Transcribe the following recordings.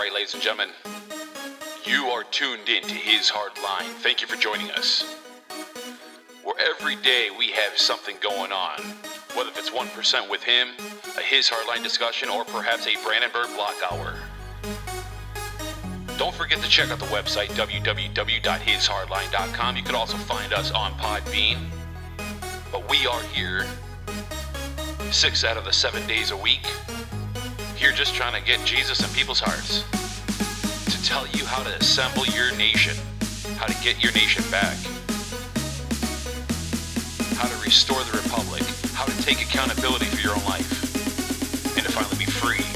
right, ladies and gentlemen. You are tuned in to His Hard Line. Thank you for joining us. Where every day we have something going on, whether it's 1% with him, a His Hardline discussion, or perhaps a Brandenburg Block Hour. Don't forget to check out the website www.hishardline.com. You can also find us on Podbean. But we are here six out of the seven days a week. Here just trying to get Jesus in people's hearts. To tell you how to assemble your nation, how to get your nation back, how to restore the republic, how to take accountability for your own life, and to finally be free.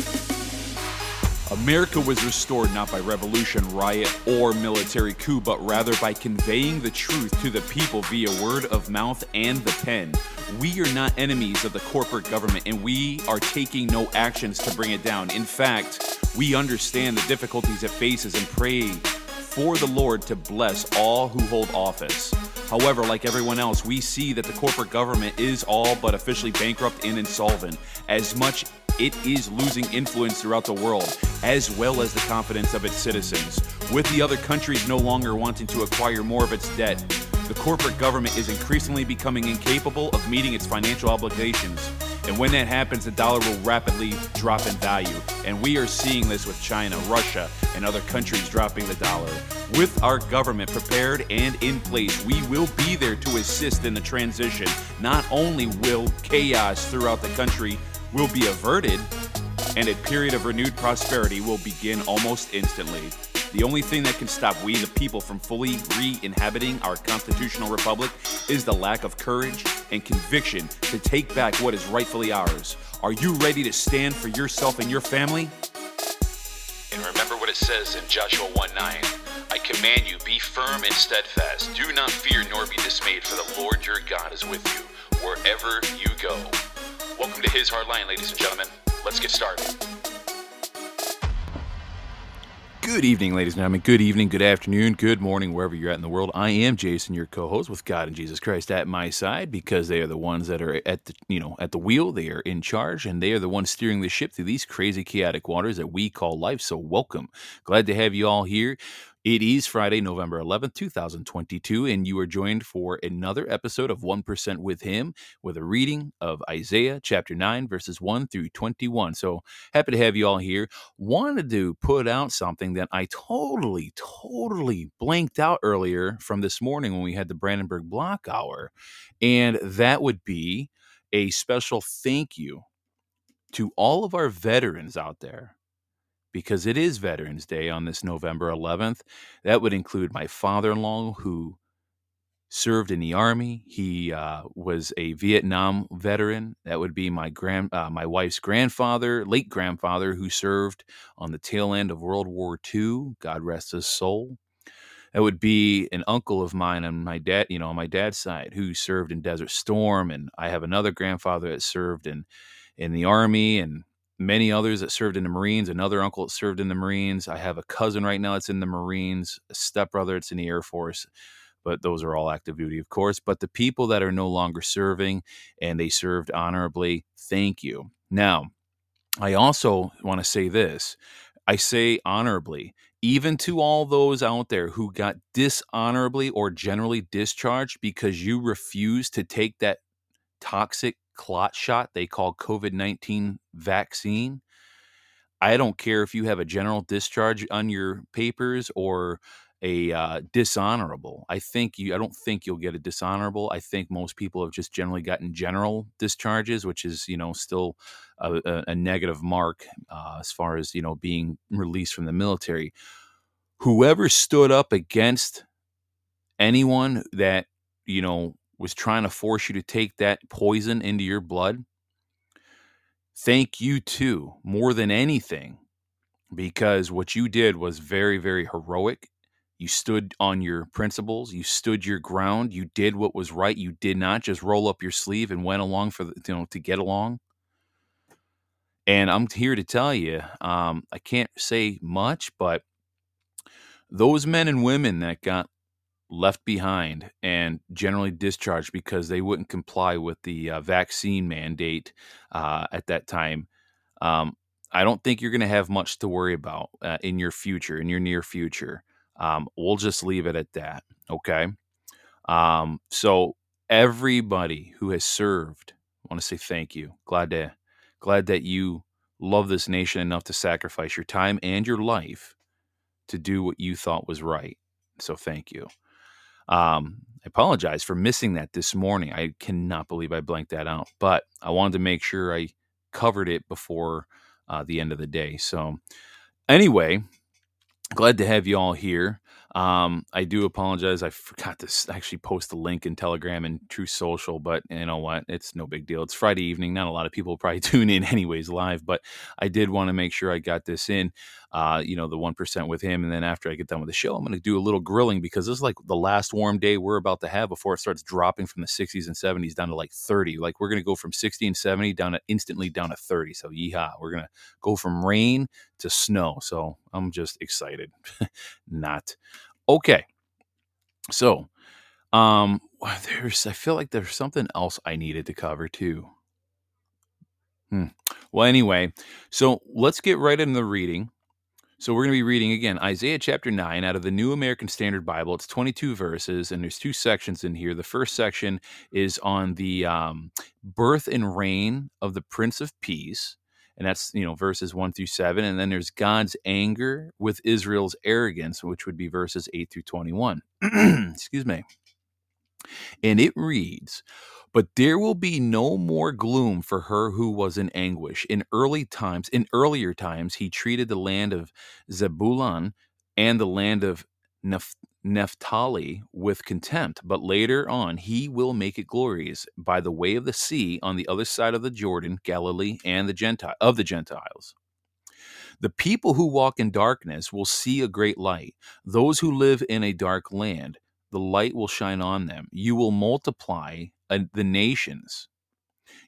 America was restored not by revolution, riot, or military coup, but rather by conveying the truth to the people via word of mouth and the pen. We are not enemies of the corporate government, and we are taking no actions to bring it down. In fact, we understand the difficulties it faces and pray for the Lord to bless all who hold office. However, like everyone else, we see that the corporate government is all but officially bankrupt and insolvent. As much it is losing influence throughout the world, as well as the confidence of its citizens. With the other countries no longer wanting to acquire more of its debt, the corporate government is increasingly becoming incapable of meeting its financial obligations. And when that happens, the dollar will rapidly drop in value. And we are seeing this with China, Russia, and other countries dropping the dollar. With our government prepared and in place, we will be there to assist in the transition. Not only will chaos throughout the country will be averted, and a period of renewed prosperity will begin almost instantly. The only thing that can stop we, the people, from fully re inhabiting our constitutional republic is the lack of courage and conviction to take back what is rightfully ours. Are you ready to stand for yourself and your family? And remember what it says in Joshua 1 9. I command you, be firm and steadfast. Do not fear nor be dismayed, for the Lord your God is with you wherever you go. Welcome to His Hard Line, ladies and gentlemen. Let's get started. Good evening, ladies and gentlemen. Good evening, good afternoon, good morning, wherever you're at in the world. I am Jason, your co-host with God and Jesus Christ at my side because they are the ones that are at the you know at the wheel. They are in charge, and they are the ones steering the ship through these crazy, chaotic waters that we call life. So, welcome. Glad to have you all here. It is Friday, November 11th, 2022, and you are joined for another episode of 1% with Him with a reading of Isaiah chapter 9, verses 1 through 21. So happy to have you all here. Wanted to put out something that I totally, totally blanked out earlier from this morning when we had the Brandenburg Block Hour, and that would be a special thank you to all of our veterans out there because it is Veterans Day on this November 11th. That would include my father in law, who served in the army. He uh, was a Vietnam veteran. That would be my grand, uh, my wife's grandfather, late grandfather, who served on the tail end of World War II. God rest his soul. That would be an uncle of mine on my dad, you know, on my dad's side, who served in Desert Storm, and I have another grandfather that served in in the army, and many others that served in the Marines, another uncle that served in the Marines. I have a cousin right now that's in the Marines, a stepbrother that's in the Air Force, but those are all active duty, of course. But the people that are no longer serving and they served honorably, thank you. Now, I also want to say this I say honorably. Even to all those out there who got dishonorably or generally discharged because you refused to take that toxic clot shot they call COVID 19 vaccine. I don't care if you have a general discharge on your papers or a uh, dishonorable. I think you. I don't think you'll get a dishonorable. I think most people have just generally gotten general discharges, which is you know still a, a, a negative mark uh, as far as you know being released from the military. Whoever stood up against anyone that you know was trying to force you to take that poison into your blood, thank you too, more than anything, because what you did was very, very heroic. You stood on your principles. You stood your ground. You did what was right. You did not just roll up your sleeve and went along for the, you know to get along. And I'm here to tell you, um, I can't say much, but those men and women that got left behind and generally discharged because they wouldn't comply with the uh, vaccine mandate uh, at that time. Um, I don't think you're going to have much to worry about uh, in your future, in your near future. Um, we'll just leave it at that. Okay. Um, so everybody who has served, I want to say thank you. Glad to glad that you love this nation enough to sacrifice your time and your life to do what you thought was right. So thank you. Um, I apologize for missing that this morning. I cannot believe I blanked that out, but I wanted to make sure I covered it before uh, the end of the day. So, anyway, glad to have you all here. Um, I do apologize. I forgot to actually post the link in Telegram and Truth Social, but you know what? It's no big deal. It's Friday evening. Not a lot of people probably tune in anyways live, but I did want to make sure I got this in. Uh, you know, the one percent with him, and then after I get done with the show, I'm going to do a little grilling because this is like the last warm day we're about to have before it starts dropping from the 60s and 70s down to like 30. Like we're going to go from 60 and 70 down to instantly down to 30. So yeehaw, we're going to go from rain to snow. So I'm just excited. Not okay. So, um, there's I feel like there's something else I needed to cover too. Hmm. Well, anyway, so let's get right into the reading. So we're going to be reading again Isaiah chapter 9 out of the New American Standard Bible. It's 22 verses, and there's two sections in here. The first section is on the um, birth and reign of the Prince of Peace and that's you know verses 1 through 7 and then there's god's anger with israel's arrogance which would be verses 8 through 21 excuse me. And it reads but there will be no more gloom for her who was in anguish. In early times in earlier times he treated the land of zebulun and the land of Neph- Naphtali with contempt, but later on he will make it glorious by the way of the sea on the other side of the Jordan, Galilee, and the Gentile of the Gentiles. The people who walk in darkness will see a great light. Those who live in a dark land, the light will shine on them. You will multiply uh, the nations.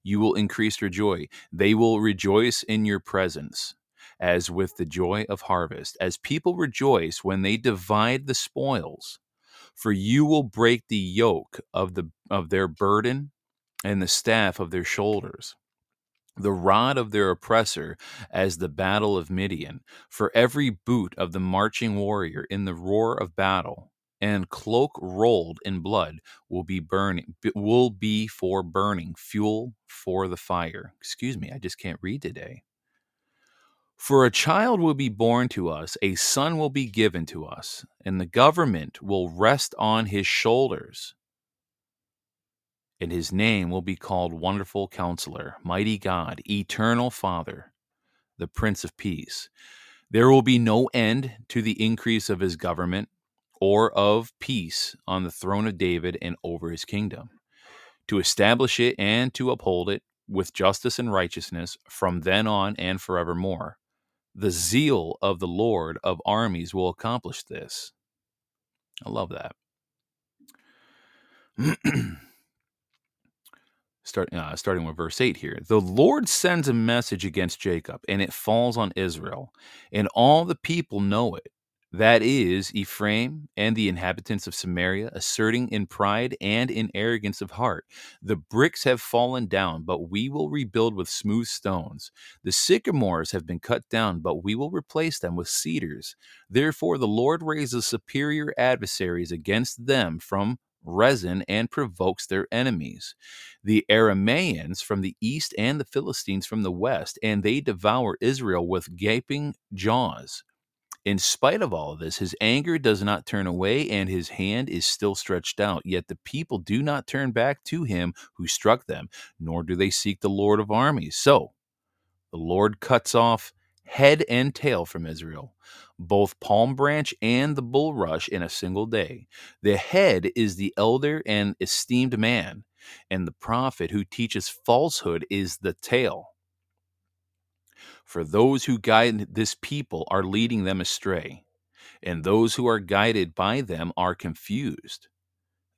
You will increase their joy. They will rejoice in your presence as with the joy of harvest, as people rejoice when they divide the spoils. For you will break the yoke of the of their burden and the staff of their shoulders the rod of their oppressor as the battle of Midian, for every boot of the marching warrior in the roar of battle, and cloak rolled in blood will be burning will be for burning fuel for the fire. Excuse me, I just can't read today. For a child will be born to us, a son will be given to us, and the government will rest on his shoulders. And his name will be called Wonderful Counselor, Mighty God, Eternal Father, the Prince of Peace. There will be no end to the increase of his government or of peace on the throne of David and over his kingdom, to establish it and to uphold it with justice and righteousness from then on and forevermore the zeal of the Lord of armies will accomplish this. I love that. Start, uh, starting with verse 8 here. The Lord sends a message against Jacob, and it falls on Israel, and all the people know it. That is Ephraim and the inhabitants of Samaria, asserting in pride and in arrogance of heart. The bricks have fallen down, but we will rebuild with smooth stones. The sycamores have been cut down, but we will replace them with cedars. Therefore, the Lord raises superior adversaries against them from Rezin and provokes their enemies. The Aramaeans from the east and the Philistines from the west, and they devour Israel with gaping jaws. In spite of all of this, his anger does not turn away and his hand is still stretched out. Yet the people do not turn back to him who struck them, nor do they seek the Lord of armies. So the Lord cuts off head and tail from Israel, both palm branch and the bulrush in a single day. The head is the elder and esteemed man, and the prophet who teaches falsehood is the tail. For those who guide this people are leading them astray, and those who are guided by them are confused.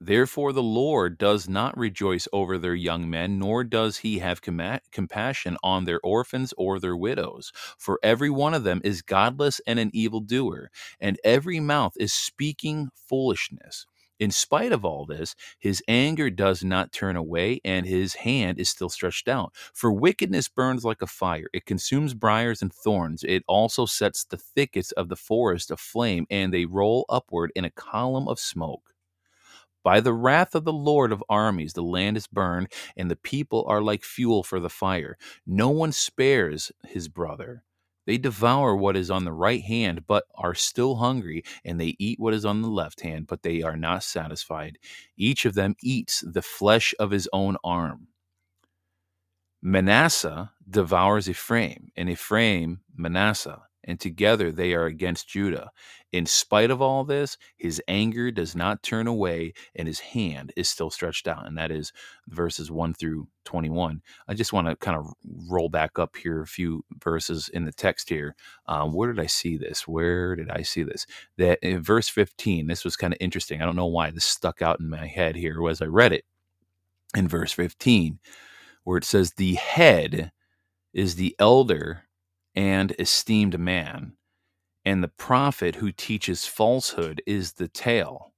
Therefore, the Lord does not rejoice over their young men, nor does he have com- compassion on their orphans or their widows. For every one of them is godless and an evildoer, and every mouth is speaking foolishness. In spite of all this, his anger does not turn away, and his hand is still stretched out. For wickedness burns like a fire, it consumes briars and thorns. It also sets the thickets of the forest aflame, and they roll upward in a column of smoke. By the wrath of the Lord of armies, the land is burned, and the people are like fuel for the fire. No one spares his brother. They devour what is on the right hand, but are still hungry, and they eat what is on the left hand, but they are not satisfied. Each of them eats the flesh of his own arm. Manasseh devours Ephraim, and Ephraim Manasseh and together they are against Judah. In spite of all this, his anger does not turn away, and his hand is still stretched out. And that is verses 1 through 21. I just want to kind of roll back up here a few verses in the text here. Um, where did I see this? Where did I see this? That in verse 15, this was kind of interesting. I don't know why this stuck out in my head here as I read it. In verse 15, where it says, The head is the elder and esteemed man, and the prophet who teaches falsehood is the tail.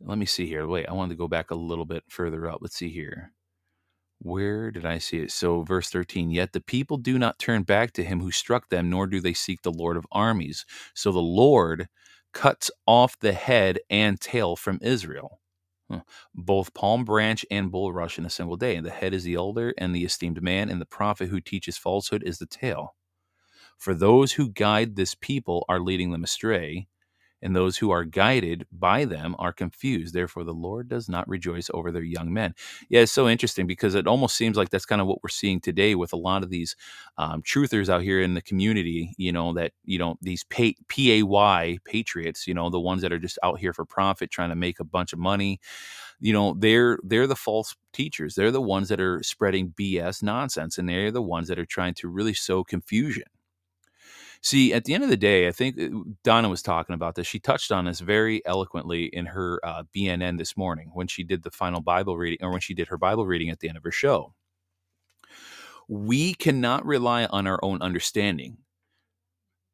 Let me see here. Wait, I wanted to go back a little bit further up. Let's see here. Where did I see it? So, verse 13, yet the people do not turn back to him who struck them, nor do they seek the Lord of armies. So the Lord cuts off the head and tail from Israel. Both palm branch and bulrush in a single day. And the head is the elder and the esteemed man, and the prophet who teaches falsehood is the tail. For those who guide this people are leading them astray, and those who are guided by them are confused. Therefore, the Lord does not rejoice over their young men. Yeah, it's so interesting because it almost seems like that's kind of what we're seeing today with a lot of these um, truthers out here in the community. You know that you know these pay, PAY patriots. You know the ones that are just out here for profit, trying to make a bunch of money. You know they're they're the false teachers. They're the ones that are spreading BS nonsense, and they're the ones that are trying to really sow confusion. See, at the end of the day, I think uh, Donna was talking about this. She touched on this very eloquently in her uh, BNN this morning when she did the final Bible reading or when she did her Bible reading at the end of her show. We cannot rely on our own understanding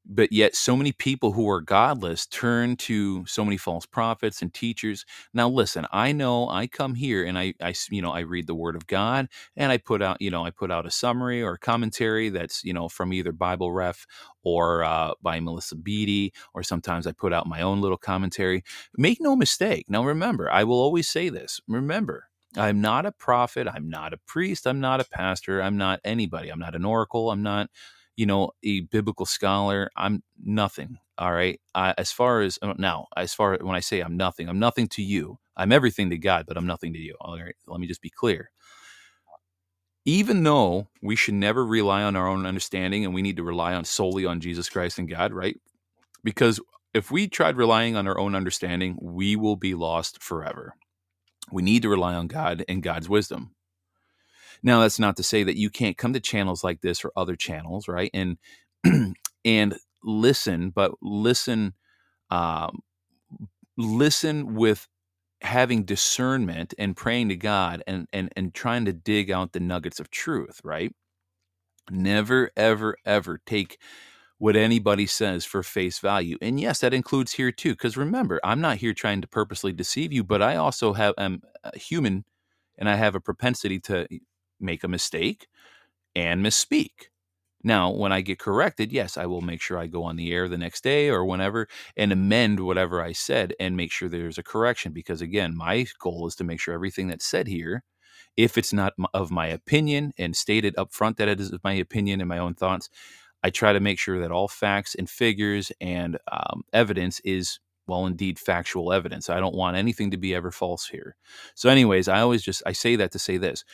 but yet so many people who are godless turn to so many false prophets and teachers now listen i know i come here and I, I you know i read the word of god and i put out you know i put out a summary or a commentary that's you know from either bible ref or uh, by melissa beaty or sometimes i put out my own little commentary make no mistake now remember i will always say this remember I'm not a prophet. I'm not a priest. I'm not a pastor. I'm not anybody. I'm not an oracle. I'm not you know, a biblical scholar. I'm nothing. All right. I, as far as uh, now, as far as when I say I'm nothing, I'm nothing to you. I'm everything to God, but I'm nothing to you. All right. Let me just be clear. Even though we should never rely on our own understanding and we need to rely on solely on Jesus Christ and God, right? Because if we tried relying on our own understanding, we will be lost forever. We need to rely on God and God's wisdom. Now, that's not to say that you can't come to channels like this or other channels, right? And and listen, but listen, um, listen with having discernment and praying to God and and and trying to dig out the nuggets of truth, right? Never, ever, ever take what anybody says for face value. And yes, that includes here too. Because remember, I'm not here trying to purposely deceive you, but I also have am a human and I have a propensity to make a mistake and misspeak. Now, when I get corrected, yes, I will make sure I go on the air the next day or whenever and amend whatever I said and make sure there's a correction. Because again, my goal is to make sure everything that's said here, if it's not of my opinion and stated up front that it is my opinion and my own thoughts, I try to make sure that all facts and figures and um, evidence is well indeed factual evidence i don't want anything to be ever false here so anyways i always just i say that to say this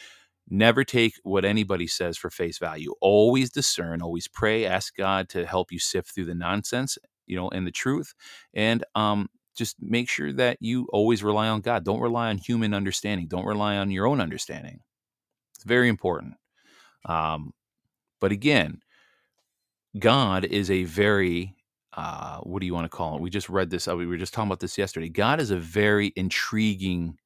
Never take what anybody says for face value. Always discern, always pray, ask God to help you sift through the nonsense, you know, and the truth. And um, just make sure that you always rely on God. Don't rely on human understanding. Don't rely on your own understanding. It's very important. Um, but again, God is a very uh, what do you want to call it? We just read this. Uh, we were just talking about this yesterday. God is a very intriguing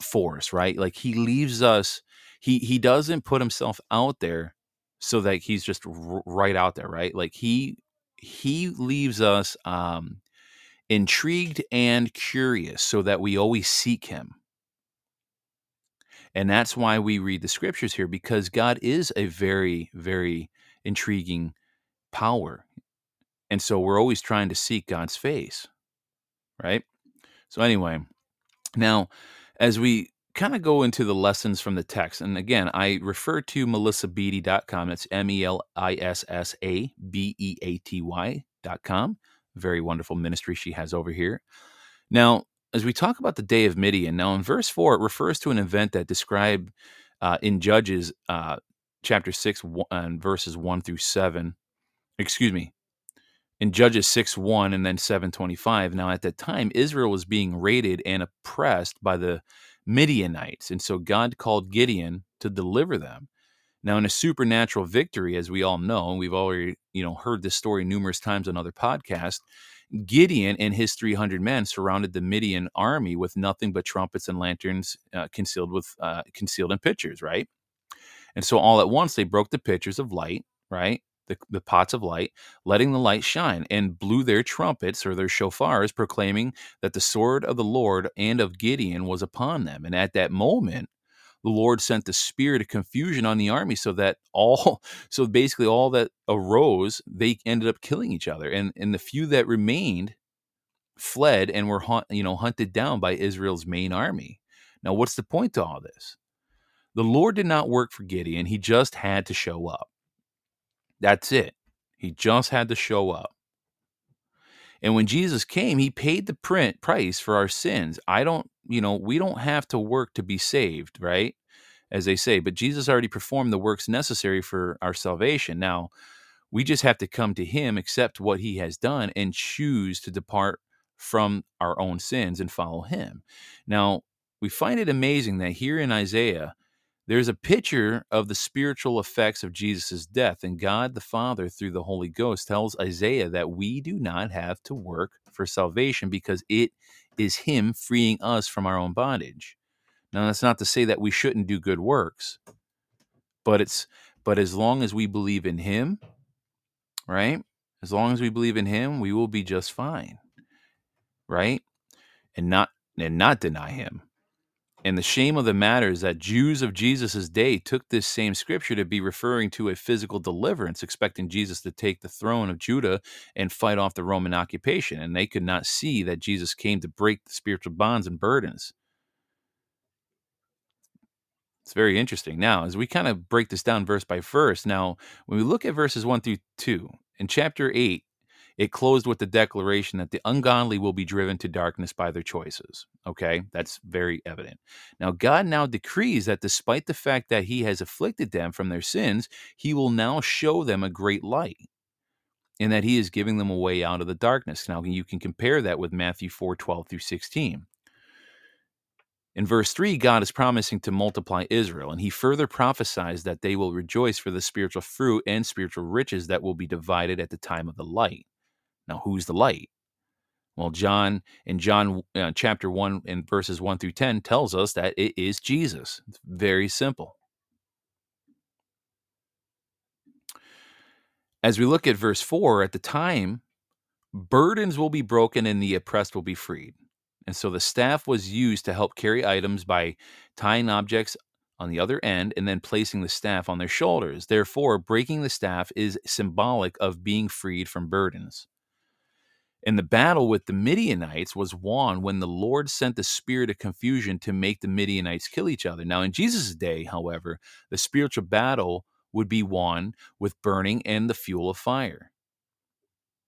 force, right? Like he leaves us he he doesn't put himself out there so that he's just r- right out there, right? Like he he leaves us um intrigued and curious, so that we always seek Him. And that's why we read the scriptures here, because God is a very, very intriguing power. And so we're always trying to seek God's face, right? So, anyway, now as we kind of go into the lessons from the text, and again, I refer to melissabeaty.com. That's M E L I S S A B E A T Y.com. Very wonderful ministry she has over here. Now, as we talk about the day of Midian, now in verse 4, it refers to an event that described uh, in Judges uh, chapter 6 and verses 1 through 7. Excuse me, in Judges 6 1 and then 725. Now, at that time, Israel was being raided and oppressed by the Midianites. And so God called Gideon to deliver them. Now, in a supernatural victory, as we all know, we've already you know heard this story numerous times on other podcasts. Gideon and his 300 men surrounded the Midian army with nothing but trumpets and lanterns uh, concealed with uh, concealed in pitchers, right? And so all at once they broke the pitchers of light, right? The, the pots of light, letting the light shine, and blew their trumpets or their shofars, proclaiming that the sword of the Lord and of Gideon was upon them. And at that moment, the Lord sent the spirit of confusion on the army so that all, so basically all that arose, they ended up killing each other. And, and the few that remained fled and were, you know, hunted down by Israel's main army. Now, what's the point to all this? The Lord did not work for Gideon. He just had to show up. That's it. He just had to show up. And when Jesus came, he paid the print price for our sins. I don't, you know, we don't have to work to be saved, right? As they say, but Jesus already performed the works necessary for our salvation. Now, we just have to come to him, accept what he has done, and choose to depart from our own sins and follow him. Now, we find it amazing that here in Isaiah, there's a picture of the spiritual effects of Jesus' death, and God the Father, through the Holy Ghost, tells Isaiah that we do not have to work for salvation because it is Him freeing us from our own bondage. Now, that's not to say that we shouldn't do good works, but it's but as long as we believe in Him, right? As long as we believe in Him, we will be just fine, right? And not and not deny Him. And the shame of the matter is that Jews of Jesus' day took this same scripture to be referring to a physical deliverance, expecting Jesus to take the throne of Judah and fight off the Roman occupation. And they could not see that Jesus came to break the spiritual bonds and burdens. It's very interesting. Now, as we kind of break this down verse by verse, now, when we look at verses 1 through 2, in chapter 8, it closed with the declaration that the ungodly will be driven to darkness by their choices. Okay, that's very evident. Now, God now decrees that despite the fact that He has afflicted them from their sins, He will now show them a great light and that He is giving them a way out of the darkness. Now, you can compare that with Matthew 4 12 through 16. In verse 3, God is promising to multiply Israel, and he further prophesies that they will rejoice for the spiritual fruit and spiritual riches that will be divided at the time of the light. Now, who's the light? Well, John in John uh, chapter 1 and verses 1 through 10 tells us that it is Jesus. It's very simple. As we look at verse 4, at the time, burdens will be broken and the oppressed will be freed. And so the staff was used to help carry items by tying objects on the other end and then placing the staff on their shoulders. Therefore, breaking the staff is symbolic of being freed from burdens. And the battle with the Midianites was won when the Lord sent the spirit of confusion to make the Midianites kill each other. Now, in Jesus' day, however, the spiritual battle would be won with burning and the fuel of fire.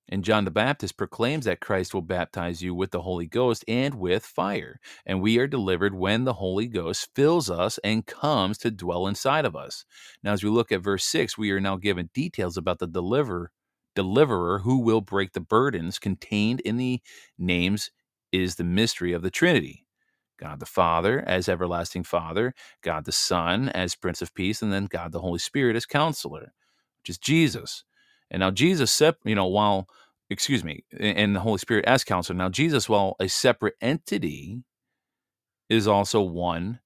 And John the Baptist proclaims that Christ will baptize you with the Holy Ghost and with fire. And we are delivered when the Holy Ghost fills us and comes to dwell inside of us. Now, as we look at verse 6, we are now given details about the deliver deliverer who will break the burdens contained in the names is the mystery of the Trinity. God the Father as everlasting Father, God the Son as Prince of Peace, and then God the Holy Spirit as Counselor, which is Jesus. And now Jesus, you know, while excuse me, and the Holy Spirit as Counselor. Now Jesus, while a separate entity, is also one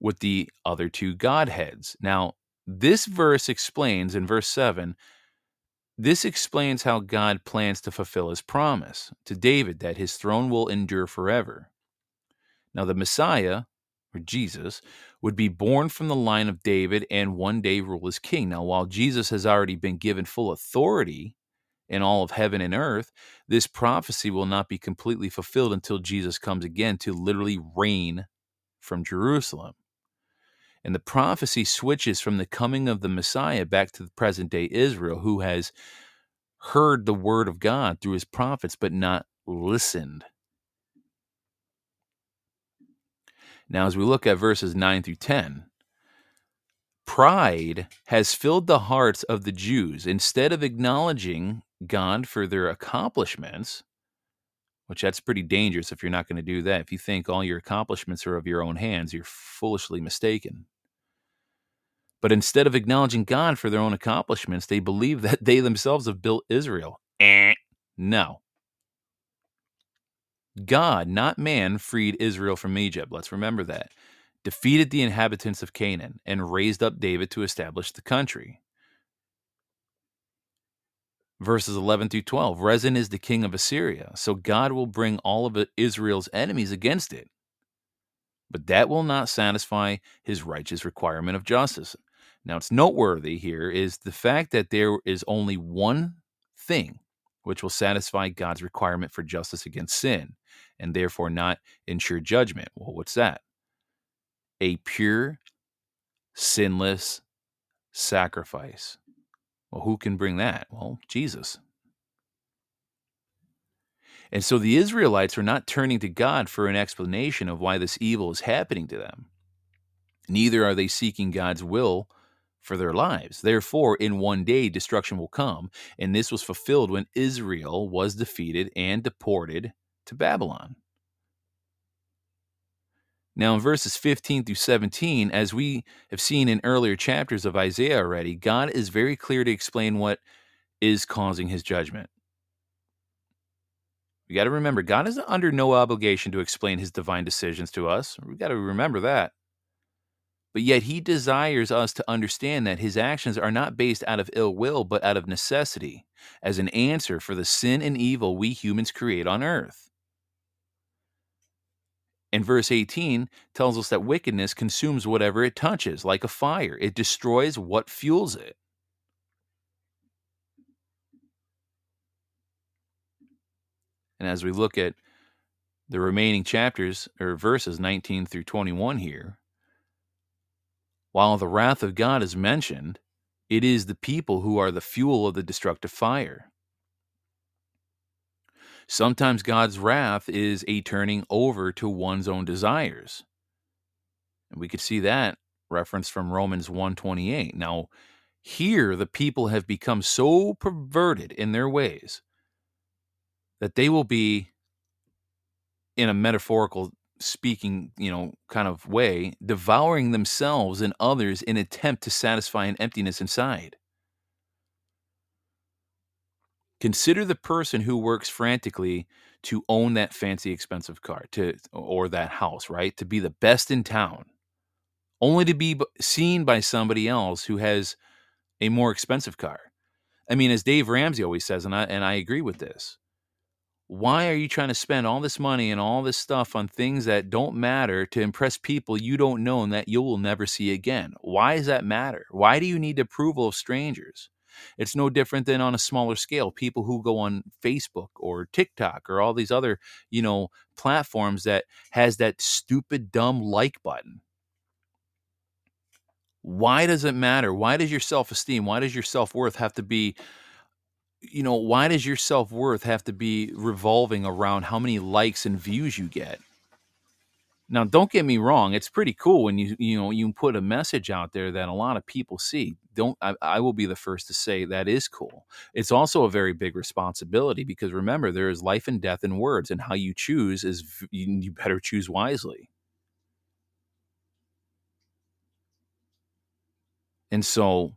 with the other two Godheads. Now this verse explains in verse seven This explains how God plans to fulfill his promise to David that his throne will endure forever. Now, the Messiah, or Jesus, would be born from the line of David and one day rule as king. Now, while Jesus has already been given full authority in all of heaven and earth, this prophecy will not be completely fulfilled until Jesus comes again to literally reign from Jerusalem. And the prophecy switches from the coming of the Messiah back to the present day Israel, who has heard the word of God through his prophets, but not listened. Now, as we look at verses 9 through 10, pride has filled the hearts of the Jews. Instead of acknowledging God for their accomplishments, which that's pretty dangerous if you're not going to do that. If you think all your accomplishments are of your own hands, you're foolishly mistaken. But instead of acknowledging God for their own accomplishments, they believe that they themselves have built Israel. Eh, no. God, not man, freed Israel from Egypt. Let's remember that. Defeated the inhabitants of Canaan and raised up David to establish the country verses 11 through 12. Rezin is the king of Assyria, so God will bring all of Israel's enemies against it. But that will not satisfy his righteous requirement of justice. Now, it's noteworthy here is the fact that there is only one thing which will satisfy God's requirement for justice against sin and therefore not ensure judgment. Well, what's that? A pure, sinless sacrifice. Well, who can bring that? Well, Jesus. And so the Israelites are not turning to God for an explanation of why this evil is happening to them. Neither are they seeking God's will for their lives. Therefore, in one day, destruction will come. And this was fulfilled when Israel was defeated and deported to Babylon. Now, in verses 15 through 17, as we have seen in earlier chapters of Isaiah already, God is very clear to explain what is causing his judgment. We got to remember, God is under no obligation to explain his divine decisions to us. We got to remember that. But yet, he desires us to understand that his actions are not based out of ill will, but out of necessity, as an answer for the sin and evil we humans create on earth. And verse 18 tells us that wickedness consumes whatever it touches, like a fire. It destroys what fuels it. And as we look at the remaining chapters or verses 19 through 21 here, while the wrath of God is mentioned, it is the people who are the fuel of the destructive fire. Sometimes God's wrath is a turning over to one's own desires. And we could see that reference from Romans 128. Now, here the people have become so perverted in their ways that they will be in a metaphorical speaking, you know, kind of way, devouring themselves and others in attempt to satisfy an emptiness inside. Consider the person who works frantically to own that fancy expensive car to or that house, right? To be the best in town. Only to be seen by somebody else who has a more expensive car. I mean, as Dave Ramsey always says, and I and I agree with this. Why are you trying to spend all this money and all this stuff on things that don't matter to impress people you don't know and that you will never see again? Why does that matter? Why do you need approval of strangers? It's no different than on a smaller scale. People who go on Facebook or TikTok or all these other, you know, platforms that has that stupid dumb like button. Why does it matter? Why does your self-esteem, why does your self-worth have to be you know, why does your self-worth have to be revolving around how many likes and views you get? Now, don't get me wrong; it's pretty cool when you you know you put a message out there that a lot of people see. Don't I, I will be the first to say that is cool. It's also a very big responsibility because remember there is life and death in words, and how you choose is you better choose wisely. And so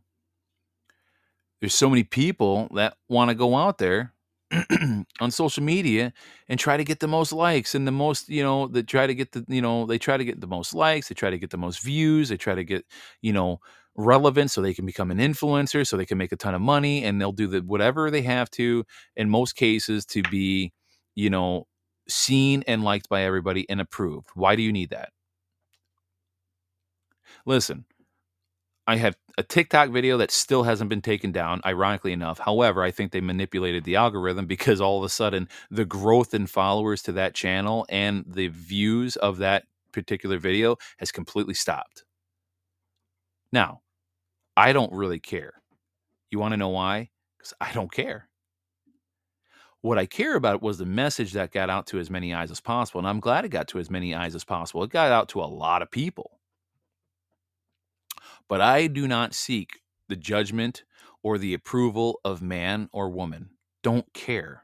there's so many people that want to go out there on social media and try to get the most likes and the most you know they try to get the you know they try to get the most likes they try to get the most views they try to get you know relevant so they can become an influencer so they can make a ton of money and they'll do the whatever they have to in most cases to be you know seen and liked by everybody and approved. Why do you need that? Listen i have a tiktok video that still hasn't been taken down ironically enough. However i think they manipulated the algorithm because all of a sudden the growth in followers to that channel and the views of that particular video has completely stopped. Now I don't really care. You want to know why? Because I don't care. What I care about was the message that got out to as many eyes as possible. And I'm glad it got to as many eyes as possible. It got out to a lot of people. But I do not seek the judgment or the approval of man or woman. Don't care.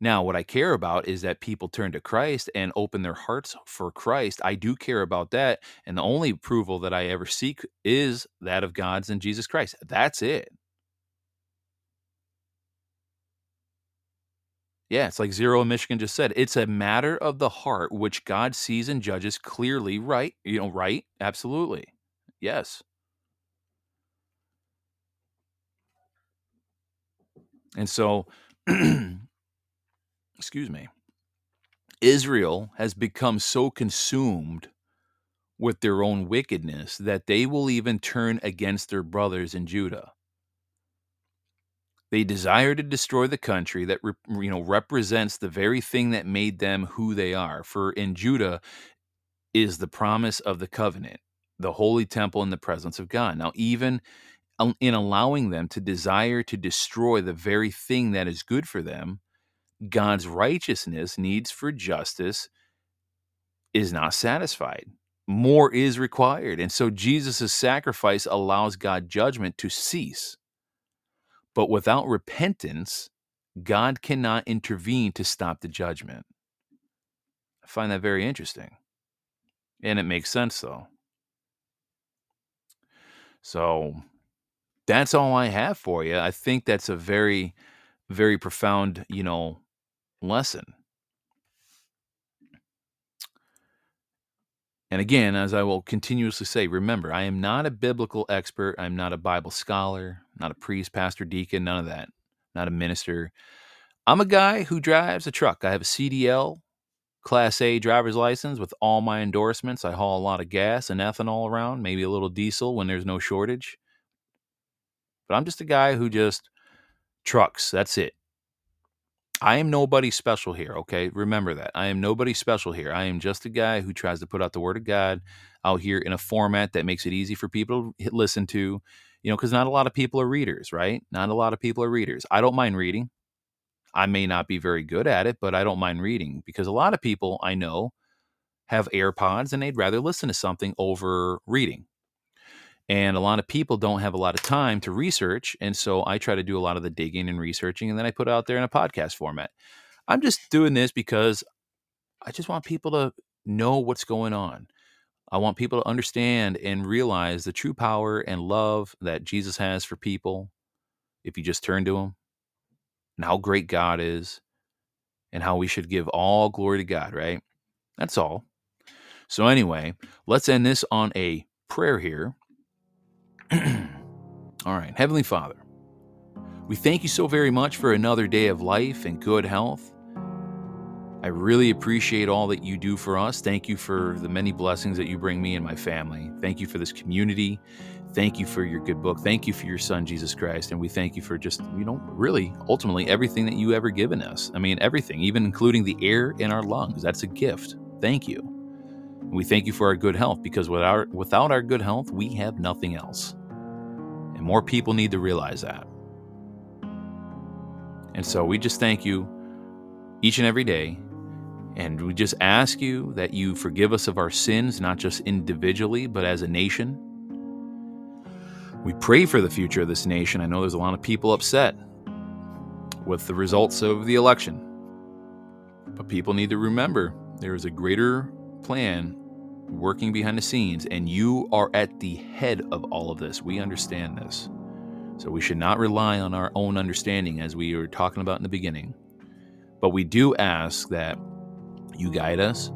Now, what I care about is that people turn to Christ and open their hearts for Christ. I do care about that. And the only approval that I ever seek is that of God's and Jesus Christ. That's it. Yeah, it's like Zero in Michigan just said. It's a matter of the heart which God sees and judges clearly, right? You know, right? Absolutely. Yes. And so excuse me, Israel has become so consumed with their own wickedness that they will even turn against their brothers in Judah. They desire to destroy the country that you know represents the very thing that made them who they are. For in Judah is the promise of the covenant, the holy temple in the presence of God. Now, even in allowing them to desire to destroy the very thing that is good for them, God's righteousness needs for justice is not satisfied. More is required. And so Jesus' sacrifice allows God judgment to cease. But without repentance, God cannot intervene to stop the judgment. I find that very interesting. And it makes sense, though. So that's all I have for you. I think that's a very, very profound, you know, lesson. And again, as I will continuously say, remember, I am not a biblical expert. I'm not a Bible scholar, not a priest, pastor, deacon, none of that, not a minister. I'm a guy who drives a truck. I have a CDL, Class A driver's license with all my endorsements. I haul a lot of gas and ethanol around, maybe a little diesel when there's no shortage. But I'm just a guy who just trucks. That's it. I am nobody special here, okay? Remember that. I am nobody special here. I am just a guy who tries to put out the word of God out here in a format that makes it easy for people to listen to, you know, because not a lot of people are readers, right? Not a lot of people are readers. I don't mind reading. I may not be very good at it, but I don't mind reading because a lot of people I know have AirPods and they'd rather listen to something over reading. And a lot of people don't have a lot of time to research. And so I try to do a lot of the digging and researching, and then I put it out there in a podcast format. I'm just doing this because I just want people to know what's going on. I want people to understand and realize the true power and love that Jesus has for people if you just turn to Him, and how great God is, and how we should give all glory to God, right? That's all. So, anyway, let's end this on a prayer here. All right, Heavenly Father, we thank you so very much for another day of life and good health. I really appreciate all that you do for us. Thank you for the many blessings that you bring me and my family. Thank you for this community. Thank you for your good book. Thank you for your son, Jesus Christ. And we thank you for just, you know, really, ultimately, everything that you ever given us. I mean, everything, even including the air in our lungs. That's a gift. Thank you. We thank you for our good health because without, without our good health, we have nothing else. And more people need to realize that. And so we just thank you each and every day. And we just ask you that you forgive us of our sins, not just individually, but as a nation. We pray for the future of this nation. I know there's a lot of people upset with the results of the election. But people need to remember there is a greater plan working behind the scenes, and you are at the head of all of this. We understand this. So we should not rely on our own understanding as we were talking about in the beginning. But we do ask that you guide us.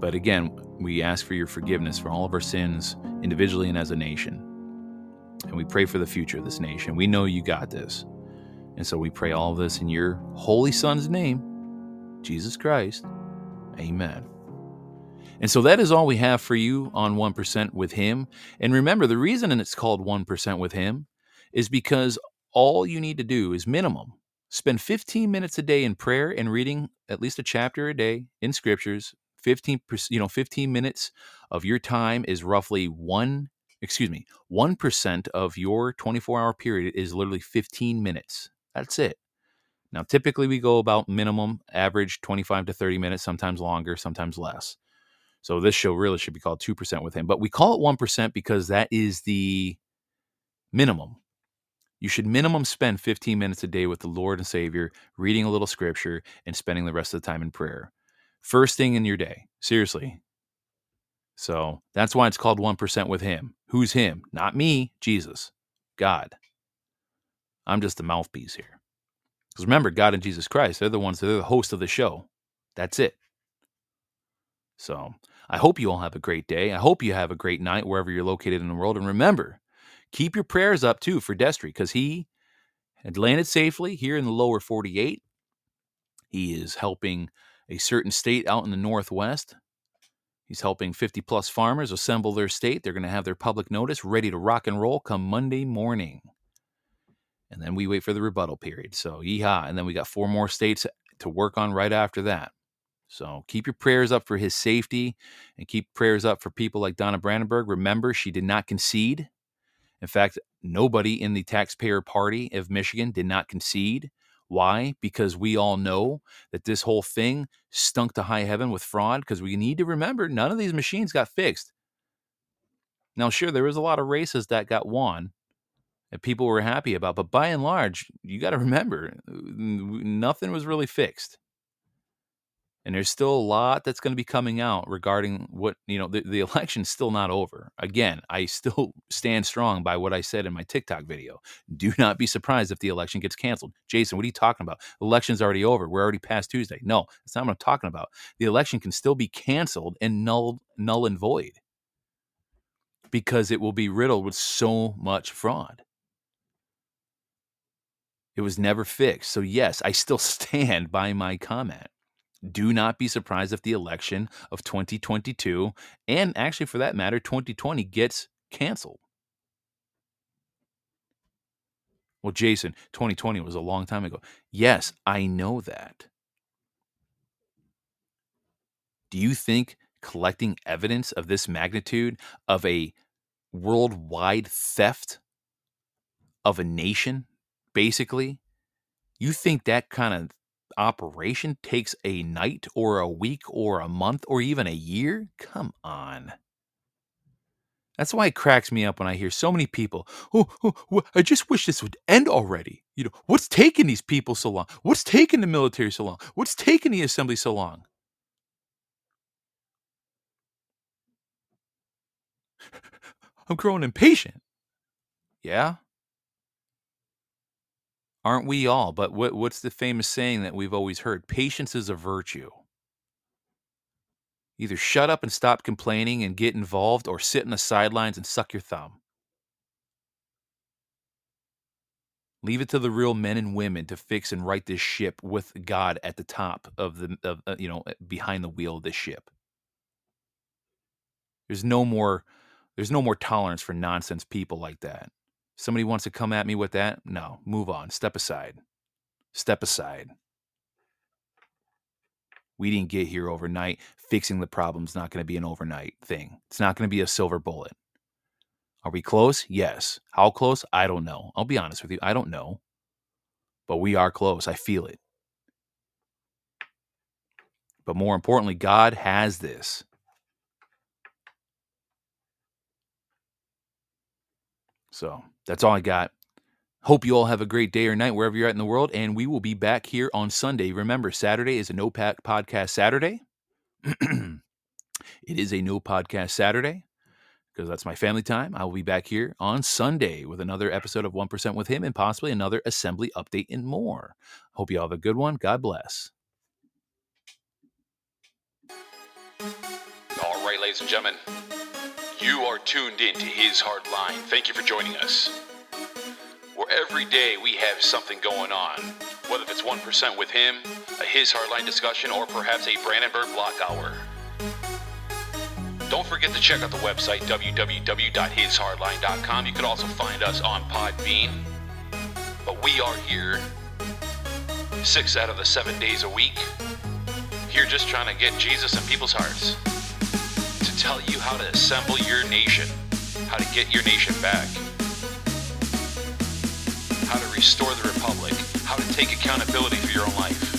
But again, we ask for your forgiveness for all of our sins individually and as a nation. And we pray for the future of this nation. We know you got this. And so we pray all this in your holy son's name, Jesus Christ. Amen. And so that is all we have for you on 1% with Him. And remember, the reason it's called 1% with Him is because all you need to do is minimum spend 15 minutes a day in prayer and reading at least a chapter a day in scriptures. 15 you know 15 minutes of your time is roughly 1 excuse me 1% of your 24 hour period is literally 15 minutes. That's it. Now typically we go about minimum average 25 to 30 minutes sometimes longer sometimes less so this show really should be called 2% with him but we call it 1% because that is the minimum you should minimum spend 15 minutes a day with the Lord and Savior, reading a little scripture and spending the rest of the time in prayer. First thing in your day. Seriously. So that's why it's called 1% with Him. Who's Him? Not me, Jesus, God. I'm just the mouthpiece here. Because remember, God and Jesus Christ, they're the ones, they're the host of the show. That's it. So I hope you all have a great day. I hope you have a great night wherever you're located in the world. And remember, keep your prayers up too for Destry because he had landed safely here in the lower 48. He is helping a certain state out in the Northwest. He's helping 50 plus farmers assemble their state. They're going to have their public notice ready to rock and roll come Monday morning. And then we wait for the rebuttal period. So, yeehaw. And then we got four more states to work on right after that. So keep your prayers up for his safety and keep prayers up for people like Donna Brandenburg. Remember, she did not concede. In fact, nobody in the taxpayer party of Michigan did not concede. Why? Because we all know that this whole thing stunk to high heaven with fraud. Because we need to remember none of these machines got fixed. Now, sure, there was a lot of races that got won that people were happy about, but by and large, you got to remember uh, nothing was really fixed and there's still a lot that's going to be coming out regarding what you know the, the election's still not over. Again i still stand strong by what i said in my tiktok video. Do not be surprised if the election gets canceled. Jason what are you talking about? The election's already over. We're already past tuesday. No that's not what i'm talking about. The election can still be canceled and null null and void because it will be riddled with so much fraud. It was never fixed. So yes i still stand by my comment do not be surprised if the election of 2022 and actually for that matter 2020 gets canceled. Well, Jason, 2020 was a long time ago. Yes, I know that. Do you think collecting evidence of this magnitude of a worldwide theft of a nation, basically, you think that kind of operation takes a night or a week or a month or even a year? Come on. That's why it cracks me up when I hear so many people, oh, oh, I just wish this would end already. You know, what's taking these people so long? What's taking the military so long? What's taking the assembly so long? I'm growing impatient. Yeah? Aren't we all? But what, what's the famous saying that we've always heard? Patience is a virtue. Either shut up and stop complaining and get involved, or sit in the sidelines and suck your thumb. Leave it to the real men and women to fix and right this ship with God at the top of the, of, uh, you know, behind the wheel of this ship. There's no more, there's no more tolerance for nonsense people like that. Somebody wants to come at me with that? No, move on. Step aside. Step aside. We didn't get here overnight. Fixing the problem's not going to be an overnight thing. It's not going to be a silver bullet. Are we close? Yes. How close? I don't know. I'll be honest with you. I don't know. But we are close. I feel it. But more importantly, God has this. So that's all I got. Hope you all have a great day or night wherever you're at in the world, and we will be back here on Sunday. Remember, Saturday is a no pack podcast Saturday. it is a no podcast Saturday because that's my family time. I will be back here on Sunday with another episode of 1% with him and possibly another assembly update and more. Hope you all have a good one. God bless. All right, ladies and gentlemen You are tuned in to His Hard Line. Thank you for joining us. Where every day we have something going on, whether it's 1% with him, a His Hardline discussion, or perhaps a Brandenburg block hour. Don't forget to check out the website www.hishardline.com. You can also find us on Podbean. But we are here six out of the seven days a week. Here just trying to get Jesus in people's hearts. Tell you how to assemble your nation, how to get your nation back, how to restore the republic, how to take accountability for your own life,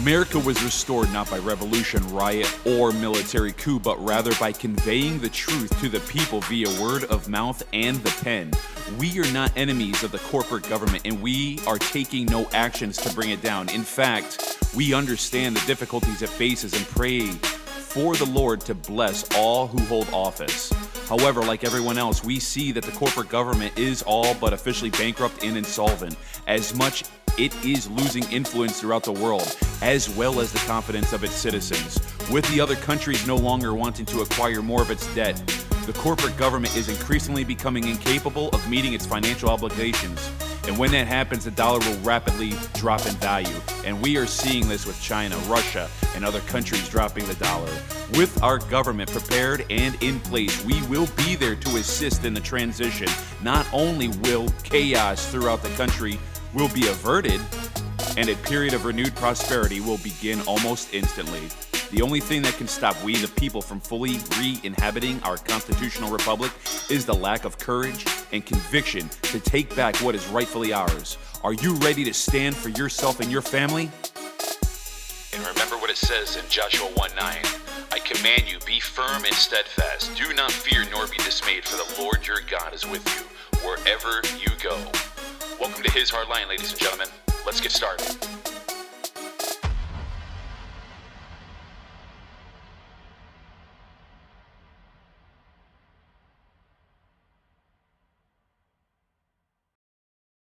America was restored not by revolution, riot, or military coup, but rather by conveying the truth to the people via word of mouth and the pen. We are not enemies of the corporate government, and we are taking no actions to bring it down. In fact, we understand the difficulties it faces and pray for the Lord to bless all who hold office. However, like everyone else, we see that the corporate government is all but officially bankrupt and insolvent. As much it is losing influence throughout the world, as well as the confidence of its citizens. With the other countries no longer wanting to acquire more of its debt, the corporate government is increasingly becoming incapable of meeting its financial obligations. And when that happens, the dollar will rapidly drop in value. And we are seeing this with China, Russia, and other countries dropping the dollar. With our government prepared and in place, we will be there to assist in the transition. Not only will chaos throughout the country will be averted, and a period of renewed prosperity will begin almost instantly. The only thing that can stop we, the people, from fully re inhabiting our constitutional republic is the lack of courage and conviction to take back what is rightfully ours. Are you ready to stand for yourself and your family? And remember what it says in Joshua 1 9. I command you, be firm and steadfast. Do not fear nor be dismayed, for the Lord your God is with you wherever you go. Welcome to His Hard Line, ladies and gentlemen. Let's get started.